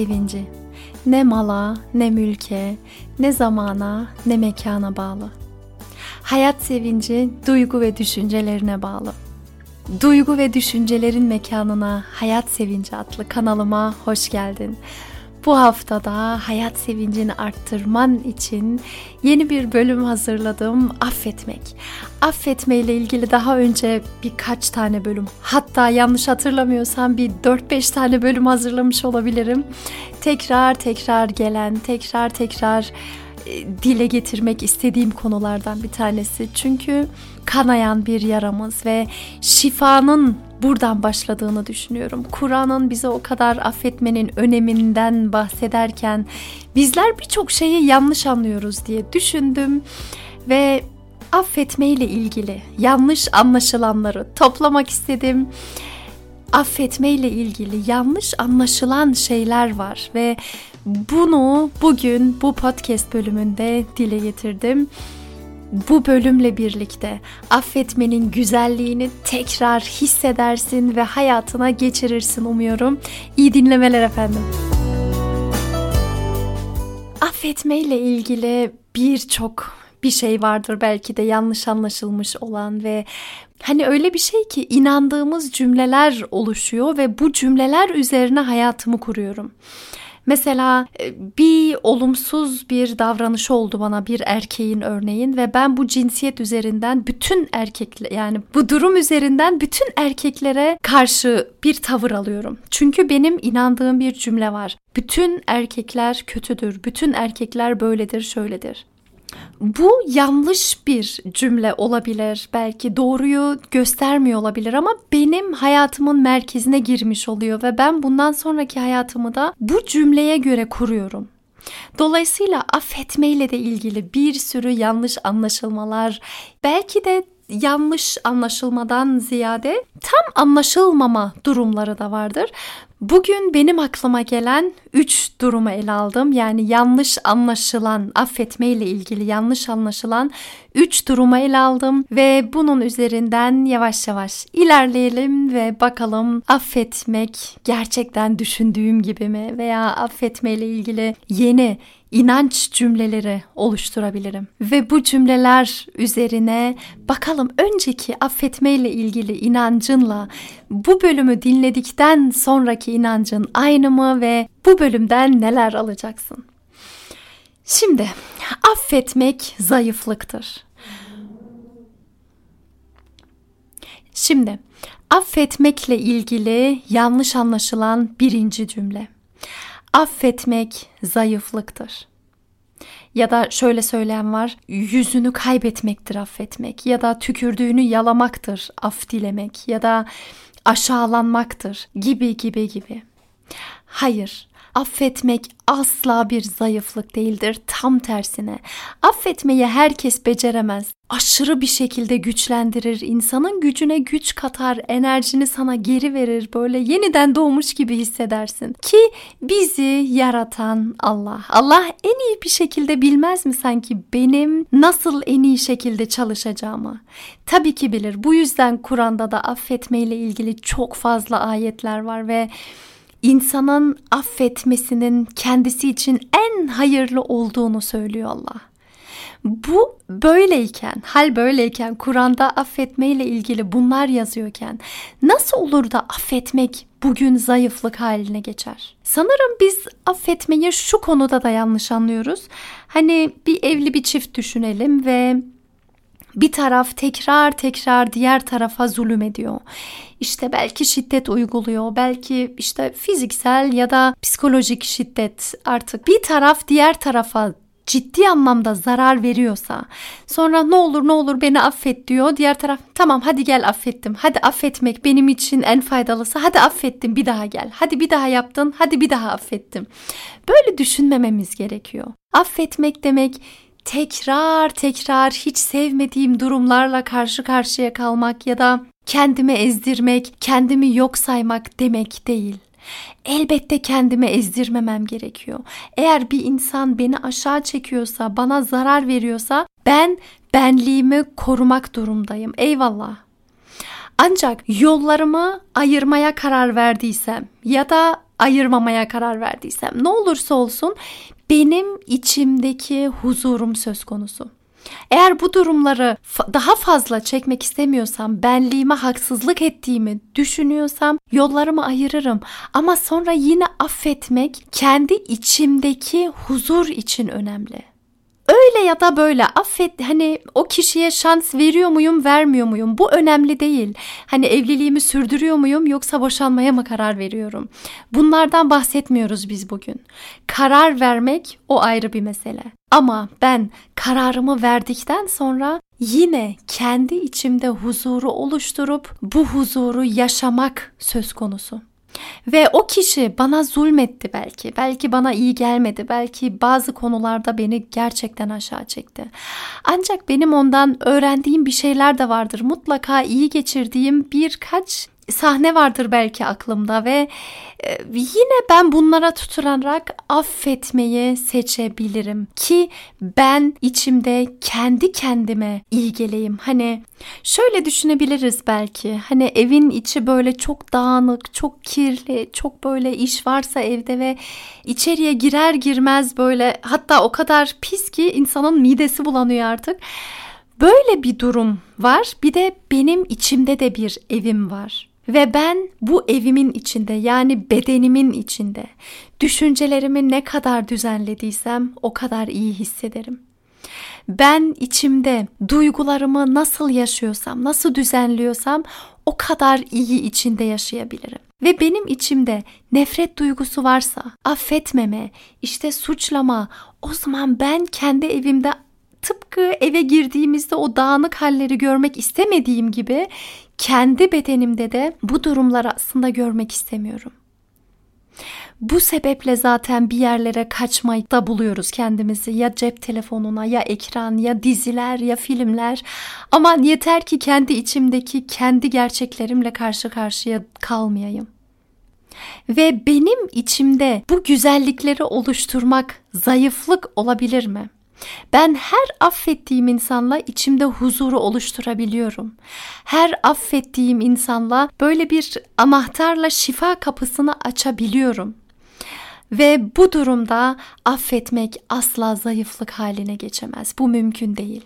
sevinci. Ne mala, ne mülke, ne zamana, ne mekana bağlı. Hayat sevinci duygu ve düşüncelerine bağlı. Duygu ve düşüncelerin mekanına Hayat Sevinci adlı kanalıma hoş geldin. Bu haftada hayat sevincini arttırman için yeni bir bölüm hazırladım. Affetmek. Affetme ile ilgili daha önce birkaç tane bölüm, hatta yanlış hatırlamıyorsam bir 4-5 tane bölüm hazırlamış olabilirim. Tekrar tekrar gelen, tekrar tekrar e, dile getirmek istediğim konulardan bir tanesi. Çünkü kanayan bir yaramız ve şifanın buradan başladığını düşünüyorum. Kur'an'ın bize o kadar affetmenin öneminden bahsederken bizler birçok şeyi yanlış anlıyoruz diye düşündüm ve affetme ile ilgili yanlış anlaşılanları toplamak istedim. Affetme ile ilgili yanlış anlaşılan şeyler var ve bunu bugün bu podcast bölümünde dile getirdim bu bölümle birlikte affetmenin güzelliğini tekrar hissedersin ve hayatına geçirirsin umuyorum. İyi dinlemeler efendim. Affetmeyle ilgili birçok bir şey vardır belki de yanlış anlaşılmış olan ve hani öyle bir şey ki inandığımız cümleler oluşuyor ve bu cümleler üzerine hayatımı kuruyorum. Mesela e, bir olumsuz bir davranış oldu bana bir erkeğin örneğin ve ben bu cinsiyet üzerinden bütün erkekler yani bu durum üzerinden bütün erkeklere karşı bir tavır alıyorum. Çünkü benim inandığım bir cümle var. Bütün erkekler kötüdür. Bütün erkekler böyledir, şöyledir. Bu yanlış bir cümle olabilir. Belki doğruyu göstermiyor olabilir ama benim hayatımın merkezine girmiş oluyor ve ben bundan sonraki hayatımı da bu cümleye göre kuruyorum. Dolayısıyla affetmeyle de ilgili bir sürü yanlış anlaşılmalar, belki de yanlış anlaşılmadan ziyade tam anlaşılmama durumları da vardır. Bugün benim aklıma gelen üç durumu ele aldım. Yani yanlış anlaşılan, affetme ile ilgili yanlış anlaşılan üç durumu ele aldım. Ve bunun üzerinden yavaş yavaş ilerleyelim ve bakalım affetmek gerçekten düşündüğüm gibi mi? Veya affetme ile ilgili yeni inanç cümleleri oluşturabilirim. Ve bu cümleler üzerine bakalım önceki affetme ile ilgili inancınla bu bölümü dinledikten sonraki inancın aynı mı ve bu bölümden neler alacaksın? Şimdi affetmek zayıflıktır. Şimdi affetmekle ilgili yanlış anlaşılan birinci cümle. Affetmek zayıflıktır. Ya da şöyle söyleyen var, yüzünü kaybetmektir affetmek ya da tükürdüğünü yalamaktır af dilemek ya da aşağılanmaktır gibi gibi gibi. Hayır, affetmek asla bir zayıflık değildir. Tam tersine. Affetmeyi herkes beceremez. Aşırı bir şekilde güçlendirir. insanın gücüne güç katar. Enerjini sana geri verir. Böyle yeniden doğmuş gibi hissedersin. Ki bizi yaratan Allah. Allah en iyi bir şekilde bilmez mi sanki benim nasıl en iyi şekilde çalışacağımı? Tabii ki bilir. Bu yüzden Kur'an'da da affetmeyle ilgili çok fazla ayetler var ve insanın affetmesinin kendisi için en hayırlı olduğunu söylüyor Allah. Bu böyleyken, hal böyleyken, Kur'an'da affetmeyle ilgili bunlar yazıyorken nasıl olur da affetmek bugün zayıflık haline geçer? Sanırım biz affetmeyi şu konuda da yanlış anlıyoruz. Hani bir evli bir çift düşünelim ve bir taraf tekrar tekrar diğer tarafa zulüm ediyor. İşte belki şiddet uyguluyor, belki işte fiziksel ya da psikolojik şiddet artık bir taraf diğer tarafa ciddi anlamda zarar veriyorsa sonra ne olur ne olur beni affet diyor. Diğer taraf tamam hadi gel affettim. Hadi affetmek benim için en faydalısı. Hadi affettim bir daha gel. Hadi bir daha yaptın. Hadi bir daha affettim. Böyle düşünmememiz gerekiyor. Affetmek demek tekrar tekrar hiç sevmediğim durumlarla karşı karşıya kalmak ya da kendimi ezdirmek, kendimi yok saymak demek değil. Elbette kendimi ezdirmemem gerekiyor. Eğer bir insan beni aşağı çekiyorsa, bana zarar veriyorsa ben benliğimi korumak durumdayım. Eyvallah. Ancak yollarımı ayırmaya karar verdiysem ya da ayırmamaya karar verdiysem ne olursa olsun benim içimdeki huzurum söz konusu. Eğer bu durumları daha fazla çekmek istemiyorsam, benliğime haksızlık ettiğimi düşünüyorsam yollarımı ayırırım. Ama sonra yine affetmek kendi içimdeki huzur için önemli. Öyle ya da böyle affet hani o kişiye şans veriyor muyum vermiyor muyum bu önemli değil. Hani evliliğimi sürdürüyor muyum yoksa boşanmaya mı karar veriyorum? Bunlardan bahsetmiyoruz biz bugün. Karar vermek o ayrı bir mesele. Ama ben kararımı verdikten sonra yine kendi içimde huzuru oluşturup bu huzuru yaşamak söz konusu. Ve o kişi bana zulmetti belki. Belki bana iyi gelmedi. Belki bazı konularda beni gerçekten aşağı çekti. Ancak benim ondan öğrendiğim bir şeyler de vardır. Mutlaka iyi geçirdiğim birkaç sahne vardır belki aklımda ve e, yine ben bunlara tutularak affetmeyi seçebilirim ki ben içimde kendi kendime iyi geleyim. Hani şöyle düşünebiliriz belki. Hani evin içi böyle çok dağınık, çok kirli, çok böyle iş varsa evde ve içeriye girer girmez böyle hatta o kadar pis ki insanın midesi bulanıyor artık. Böyle bir durum var. Bir de benim içimde de bir evim var. Ve ben bu evimin içinde yani bedenimin içinde düşüncelerimi ne kadar düzenlediysem o kadar iyi hissederim. Ben içimde duygularımı nasıl yaşıyorsam, nasıl düzenliyorsam o kadar iyi içinde yaşayabilirim. Ve benim içimde nefret duygusu varsa, affetmeme, işte suçlama, o zaman ben kendi evimde tıpkı eve girdiğimizde o dağınık halleri görmek istemediğim gibi kendi bedenimde de bu durumları aslında görmek istemiyorum. Bu sebeple zaten bir yerlere kaçmayı buluyoruz kendimizi. Ya cep telefonuna ya ekran ya diziler ya filmler. Ama yeter ki kendi içimdeki kendi gerçeklerimle karşı karşıya kalmayayım. Ve benim içimde bu güzellikleri oluşturmak zayıflık olabilir mi? Ben her affettiğim insanla içimde huzuru oluşturabiliyorum. Her affettiğim insanla böyle bir anahtarla şifa kapısını açabiliyorum. Ve bu durumda affetmek asla zayıflık haline geçemez. Bu mümkün değil.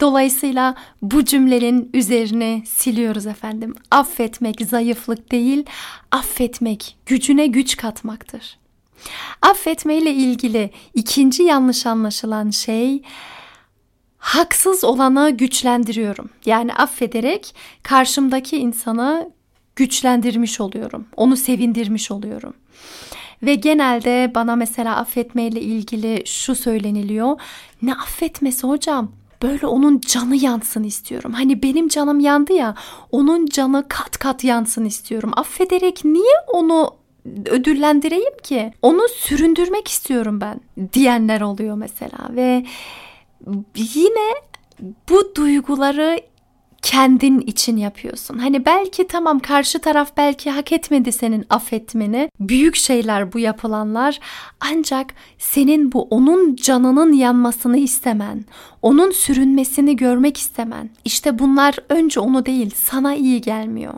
Dolayısıyla bu cümlenin üzerine siliyoruz efendim. Affetmek zayıflık değil, affetmek gücüne güç katmaktır. Affetme ile ilgili ikinci yanlış anlaşılan şey haksız olanı güçlendiriyorum. Yani affederek karşımdaki insanı güçlendirmiş oluyorum. Onu sevindirmiş oluyorum. Ve genelde bana mesela affetmeyle ilgili şu söyleniliyor. Ne affetmesi hocam? Böyle onun canı yansın istiyorum. Hani benim canım yandı ya, onun canı kat kat yansın istiyorum. Affederek niye onu ödüllendireyim ki? Onu süründürmek istiyorum ben diyenler oluyor mesela ve yine bu duyguları kendin için yapıyorsun. Hani belki tamam karşı taraf belki hak etmedi senin affetmeni. Büyük şeyler bu yapılanlar. Ancak senin bu onun canının yanmasını istemen, onun sürünmesini görmek istemen. İşte bunlar önce onu değil sana iyi gelmiyor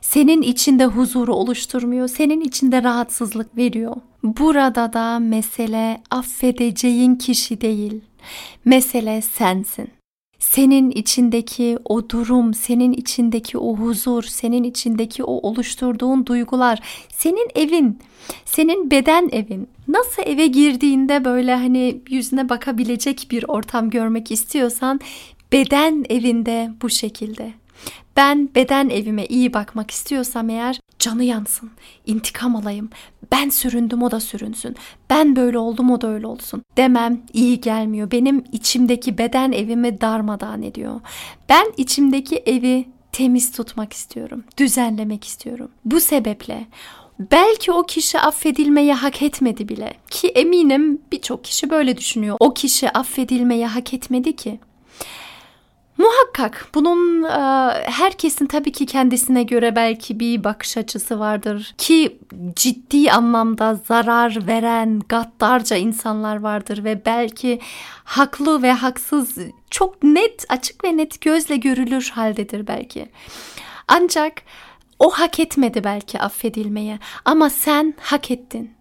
senin içinde huzuru oluşturmuyor, senin içinde rahatsızlık veriyor. Burada da mesele affedeceğin kişi değil. Mesele sensin. Senin içindeki o durum, senin içindeki o huzur, senin içindeki o oluşturduğun duygular, senin evin, senin beden evin. Nasıl eve girdiğinde böyle hani yüzüne bakabilecek bir ortam görmek istiyorsan beden evinde bu şekilde. Ben beden evime iyi bakmak istiyorsam eğer canı yansın, intikam alayım, ben süründüm o da sürünsün, ben böyle oldum o da öyle olsun demem iyi gelmiyor. Benim içimdeki beden evimi darmadağın ediyor. Ben içimdeki evi temiz tutmak istiyorum, düzenlemek istiyorum. Bu sebeple Belki o kişi affedilmeyi hak etmedi bile ki eminim birçok kişi böyle düşünüyor. O kişi affedilmeyi hak etmedi ki. Muhakkak bunun e, herkesin tabii ki kendisine göre belki bir bakış açısı vardır ki ciddi anlamda zarar veren gaddarca insanlar vardır ve belki haklı ve haksız çok net açık ve net gözle görülür haldedir belki. Ancak O hak etmedi belki affedilmeye ama sen hak ettin.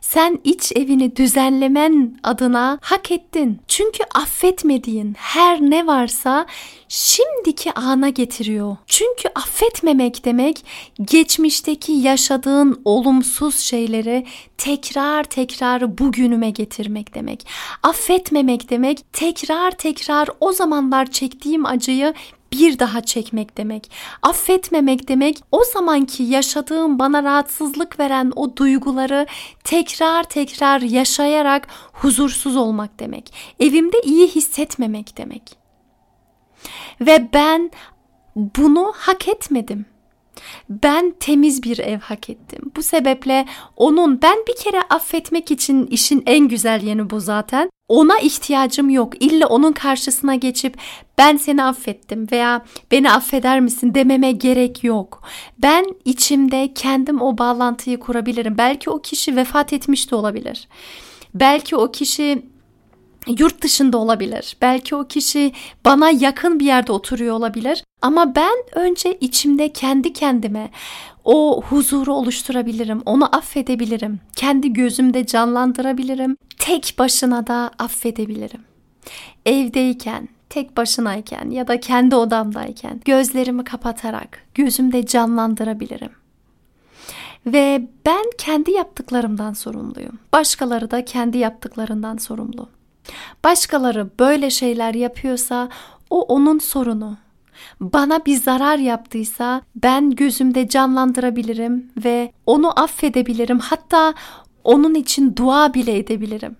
Sen iç evini düzenlemen adına hak ettin. Çünkü affetmediğin her ne varsa şimdiki ana getiriyor. Çünkü affetmemek demek geçmişteki yaşadığın olumsuz şeyleri tekrar tekrar bugünüme getirmek demek. Affetmemek demek tekrar tekrar o zamanlar çektiğim acıyı bir daha çekmek demek. Affetmemek demek o zamanki yaşadığım bana rahatsızlık veren o duyguları tekrar tekrar yaşayarak huzursuz olmak demek. Evimde iyi hissetmemek demek. Ve ben bunu hak etmedim. Ben temiz bir ev hak ettim. Bu sebeple onun ben bir kere affetmek için işin en güzel yanı bu zaten. Ona ihtiyacım yok. İlla onun karşısına geçip ben seni affettim veya beni affeder misin dememe gerek yok. Ben içimde kendim o bağlantıyı kurabilirim. Belki o kişi vefat etmiş de olabilir. Belki o kişi yurt dışında olabilir. Belki o kişi bana yakın bir yerde oturuyor olabilir. Ama ben önce içimde kendi kendime o huzuru oluşturabilirim. Onu affedebilirim. Kendi gözümde canlandırabilirim. Tek başına da affedebilirim. Evdeyken, tek başınayken ya da kendi odamdayken gözlerimi kapatarak gözümde canlandırabilirim. Ve ben kendi yaptıklarımdan sorumluyum. Başkaları da kendi yaptıklarından sorumlu. Başkaları böyle şeyler yapıyorsa o onun sorunu. Bana bir zarar yaptıysa ben gözümde canlandırabilirim ve onu affedebilirim. Hatta onun için dua bile edebilirim.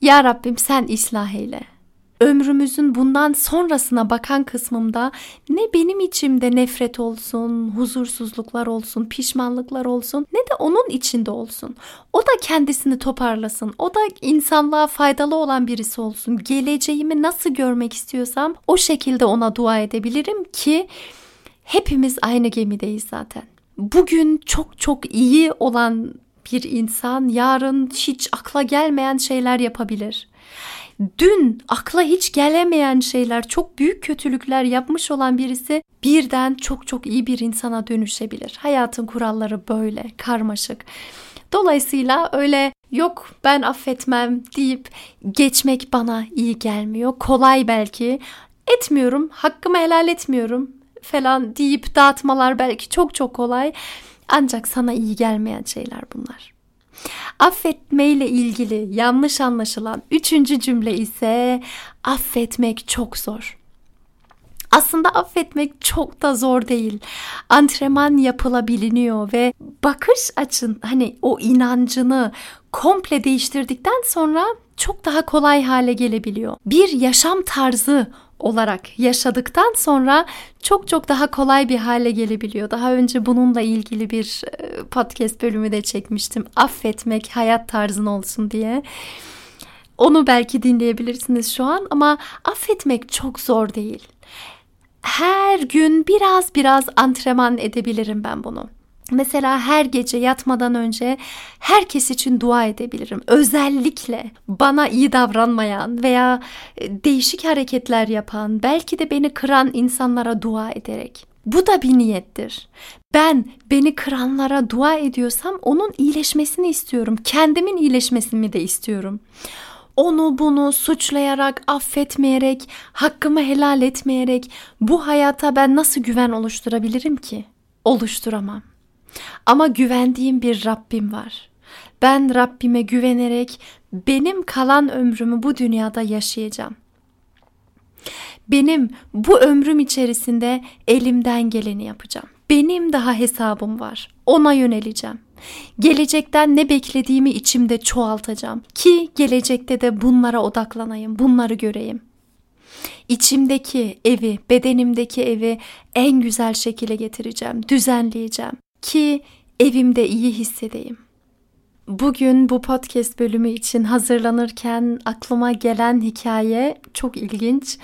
Ya Rabbim sen ıslah eyle ömrümüzün bundan sonrasına bakan kısmımda ne benim içimde nefret olsun, huzursuzluklar olsun, pişmanlıklar olsun ne de onun içinde olsun. O da kendisini toparlasın. O da insanlığa faydalı olan birisi olsun. Geleceğimi nasıl görmek istiyorsam o şekilde ona dua edebilirim ki hepimiz aynı gemideyiz zaten. Bugün çok çok iyi olan bir insan yarın hiç akla gelmeyen şeyler yapabilir dün akla hiç gelemeyen şeyler, çok büyük kötülükler yapmış olan birisi birden çok çok iyi bir insana dönüşebilir. Hayatın kuralları böyle karmaşık. Dolayısıyla öyle yok ben affetmem deyip geçmek bana iyi gelmiyor. Kolay belki. Etmiyorum, hakkımı helal etmiyorum falan deyip dağıtmalar belki çok çok kolay. Ancak sana iyi gelmeyen şeyler bunlar. Affetmeyle ilgili yanlış anlaşılan üçüncü cümle ise affetmek çok zor. Aslında affetmek çok da zor değil. Antrenman yapılabiliniyor ve bakış açın hani o inancını komple değiştirdikten sonra çok daha kolay hale gelebiliyor. Bir yaşam tarzı olarak yaşadıktan sonra çok çok daha kolay bir hale gelebiliyor. Daha önce bununla ilgili bir e, podcast bölümü de çekmiştim. Affetmek hayat tarzın olsun diye. Onu belki dinleyebilirsiniz şu an ama affetmek çok zor değil. Her gün biraz biraz antrenman edebilirim ben bunu. Mesela her gece yatmadan önce herkes için dua edebilirim. Özellikle bana iyi davranmayan veya e, değişik hareketler yapan, belki de beni kıran insanlara dua ederek. Bu da bir niyettir. Ben beni kıranlara dua ediyorsam onun iyileşmesini istiyorum. Kendimin iyileşmesini de istiyorum. Onu bunu suçlayarak, affetmeyerek, hakkımı helal etmeyerek bu hayata ben nasıl güven oluşturabilirim ki? Oluşturamam. Ama güvendiğim bir Rabbim var. Ben Rabbime güvenerek benim kalan ömrümü bu dünyada yaşayacağım. Benim bu ömrüm içerisinde elimden geleni yapacağım. Benim daha hesabım var. Ona yöneleceğim. Gelecekten ne beklediğimi içimde çoğaltacağım ki gelecekte de bunlara odaklanayım, bunları göreyim. İçimdeki evi, bedenimdeki evi en güzel şekilde getireceğim, düzenleyeceğim ki evimde iyi hissedeyim. Bugün bu podcast bölümü için hazırlanırken aklıma gelen hikaye çok ilginç.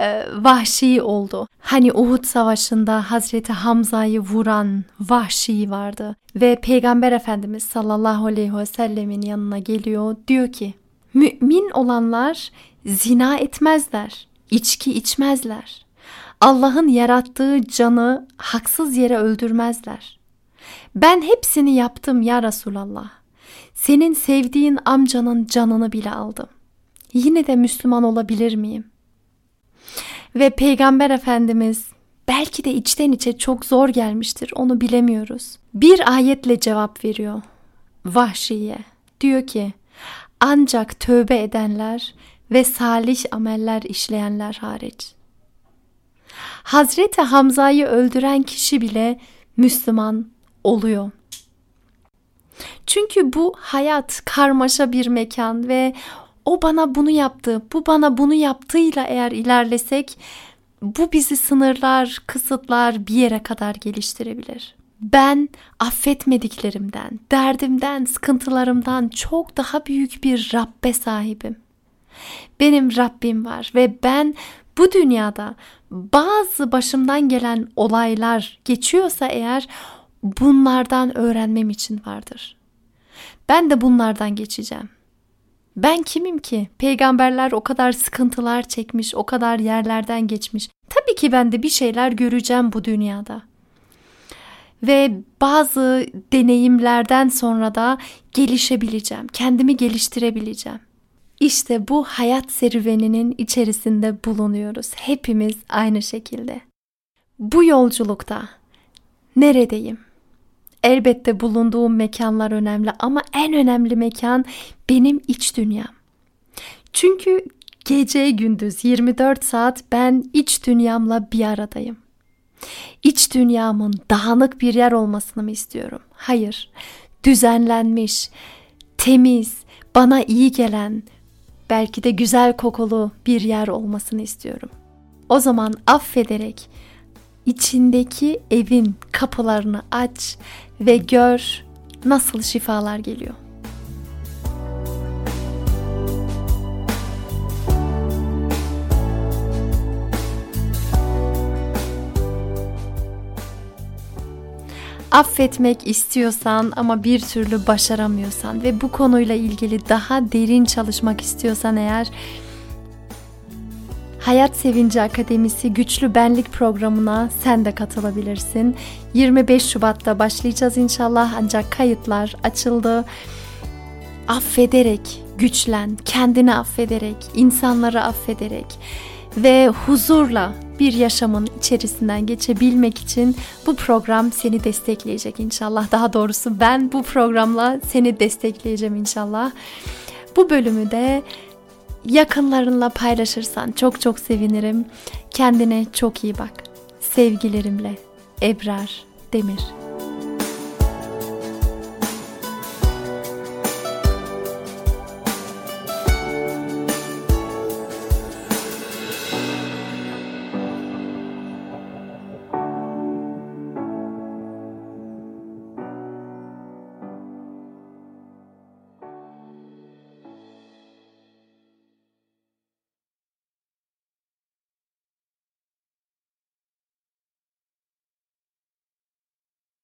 Ee, vahşi oldu. Hani Uhud Savaşı'nda Hazreti Hamza'yı vuran vahşi vardı. Ve Peygamber Efendimiz sallallahu aleyhi ve sellemin yanına geliyor. Diyor ki mümin olanlar zina etmezler, içki içmezler. Allah'ın yarattığı canı haksız yere öldürmezler. Ben hepsini yaptım ya Resulallah. Senin sevdiğin amcanın canını bile aldım. Yine de Müslüman olabilir miyim? Ve Peygamber Efendimiz belki de içten içe çok zor gelmiştir onu bilemiyoruz. Bir ayetle cevap veriyor Vahşiye. Diyor ki ancak tövbe edenler ve salih ameller işleyenler hariç. Hazreti Hamza'yı öldüren kişi bile Müslüman oluyor. Çünkü bu hayat karmaşa bir mekan ve o bana bunu yaptı, bu bana bunu yaptığıyla eğer ilerlesek bu bizi sınırlar, kısıtlar bir yere kadar geliştirebilir. Ben affetmediklerimden, derdimden, sıkıntılarımdan çok daha büyük bir Rabbe sahibim. Benim Rabbim var ve ben bu dünyada bazı başımdan gelen olaylar geçiyorsa eğer bunlardan öğrenmem için vardır. Ben de bunlardan geçeceğim. Ben kimim ki? Peygamberler o kadar sıkıntılar çekmiş, o kadar yerlerden geçmiş. Tabii ki ben de bir şeyler göreceğim bu dünyada. Ve bazı deneyimlerden sonra da gelişebileceğim, kendimi geliştirebileceğim. İşte bu hayat serüveninin içerisinde bulunuyoruz. Hepimiz aynı şekilde. Bu yolculukta neredeyim? Elbette bulunduğum mekanlar önemli ama en önemli mekan benim iç dünyam. Çünkü gece gündüz 24 saat ben iç dünyamla bir aradayım. İç dünyamın dağınık bir yer olmasını mı istiyorum? Hayır. Düzenlenmiş, temiz, bana iyi gelen, belki de güzel kokulu bir yer olmasını istiyorum. O zaman affederek içindeki evin kapılarını aç ve gör nasıl şifalar geliyor. affetmek istiyorsan ama bir türlü başaramıyorsan ve bu konuyla ilgili daha derin çalışmak istiyorsan eğer Hayat Sevinci Akademisi Güçlü Benlik programına sen de katılabilirsin. 25 Şubat'ta başlayacağız inşallah ancak kayıtlar açıldı. Affederek güçlen, kendini affederek, insanları affederek ve huzurla bir yaşamın içerisinden geçebilmek için bu program seni destekleyecek inşallah. Daha doğrusu ben bu programla seni destekleyeceğim inşallah. Bu bölümü de yakınlarınla paylaşırsan çok çok sevinirim. Kendine çok iyi bak. Sevgilerimle Ebrar Demir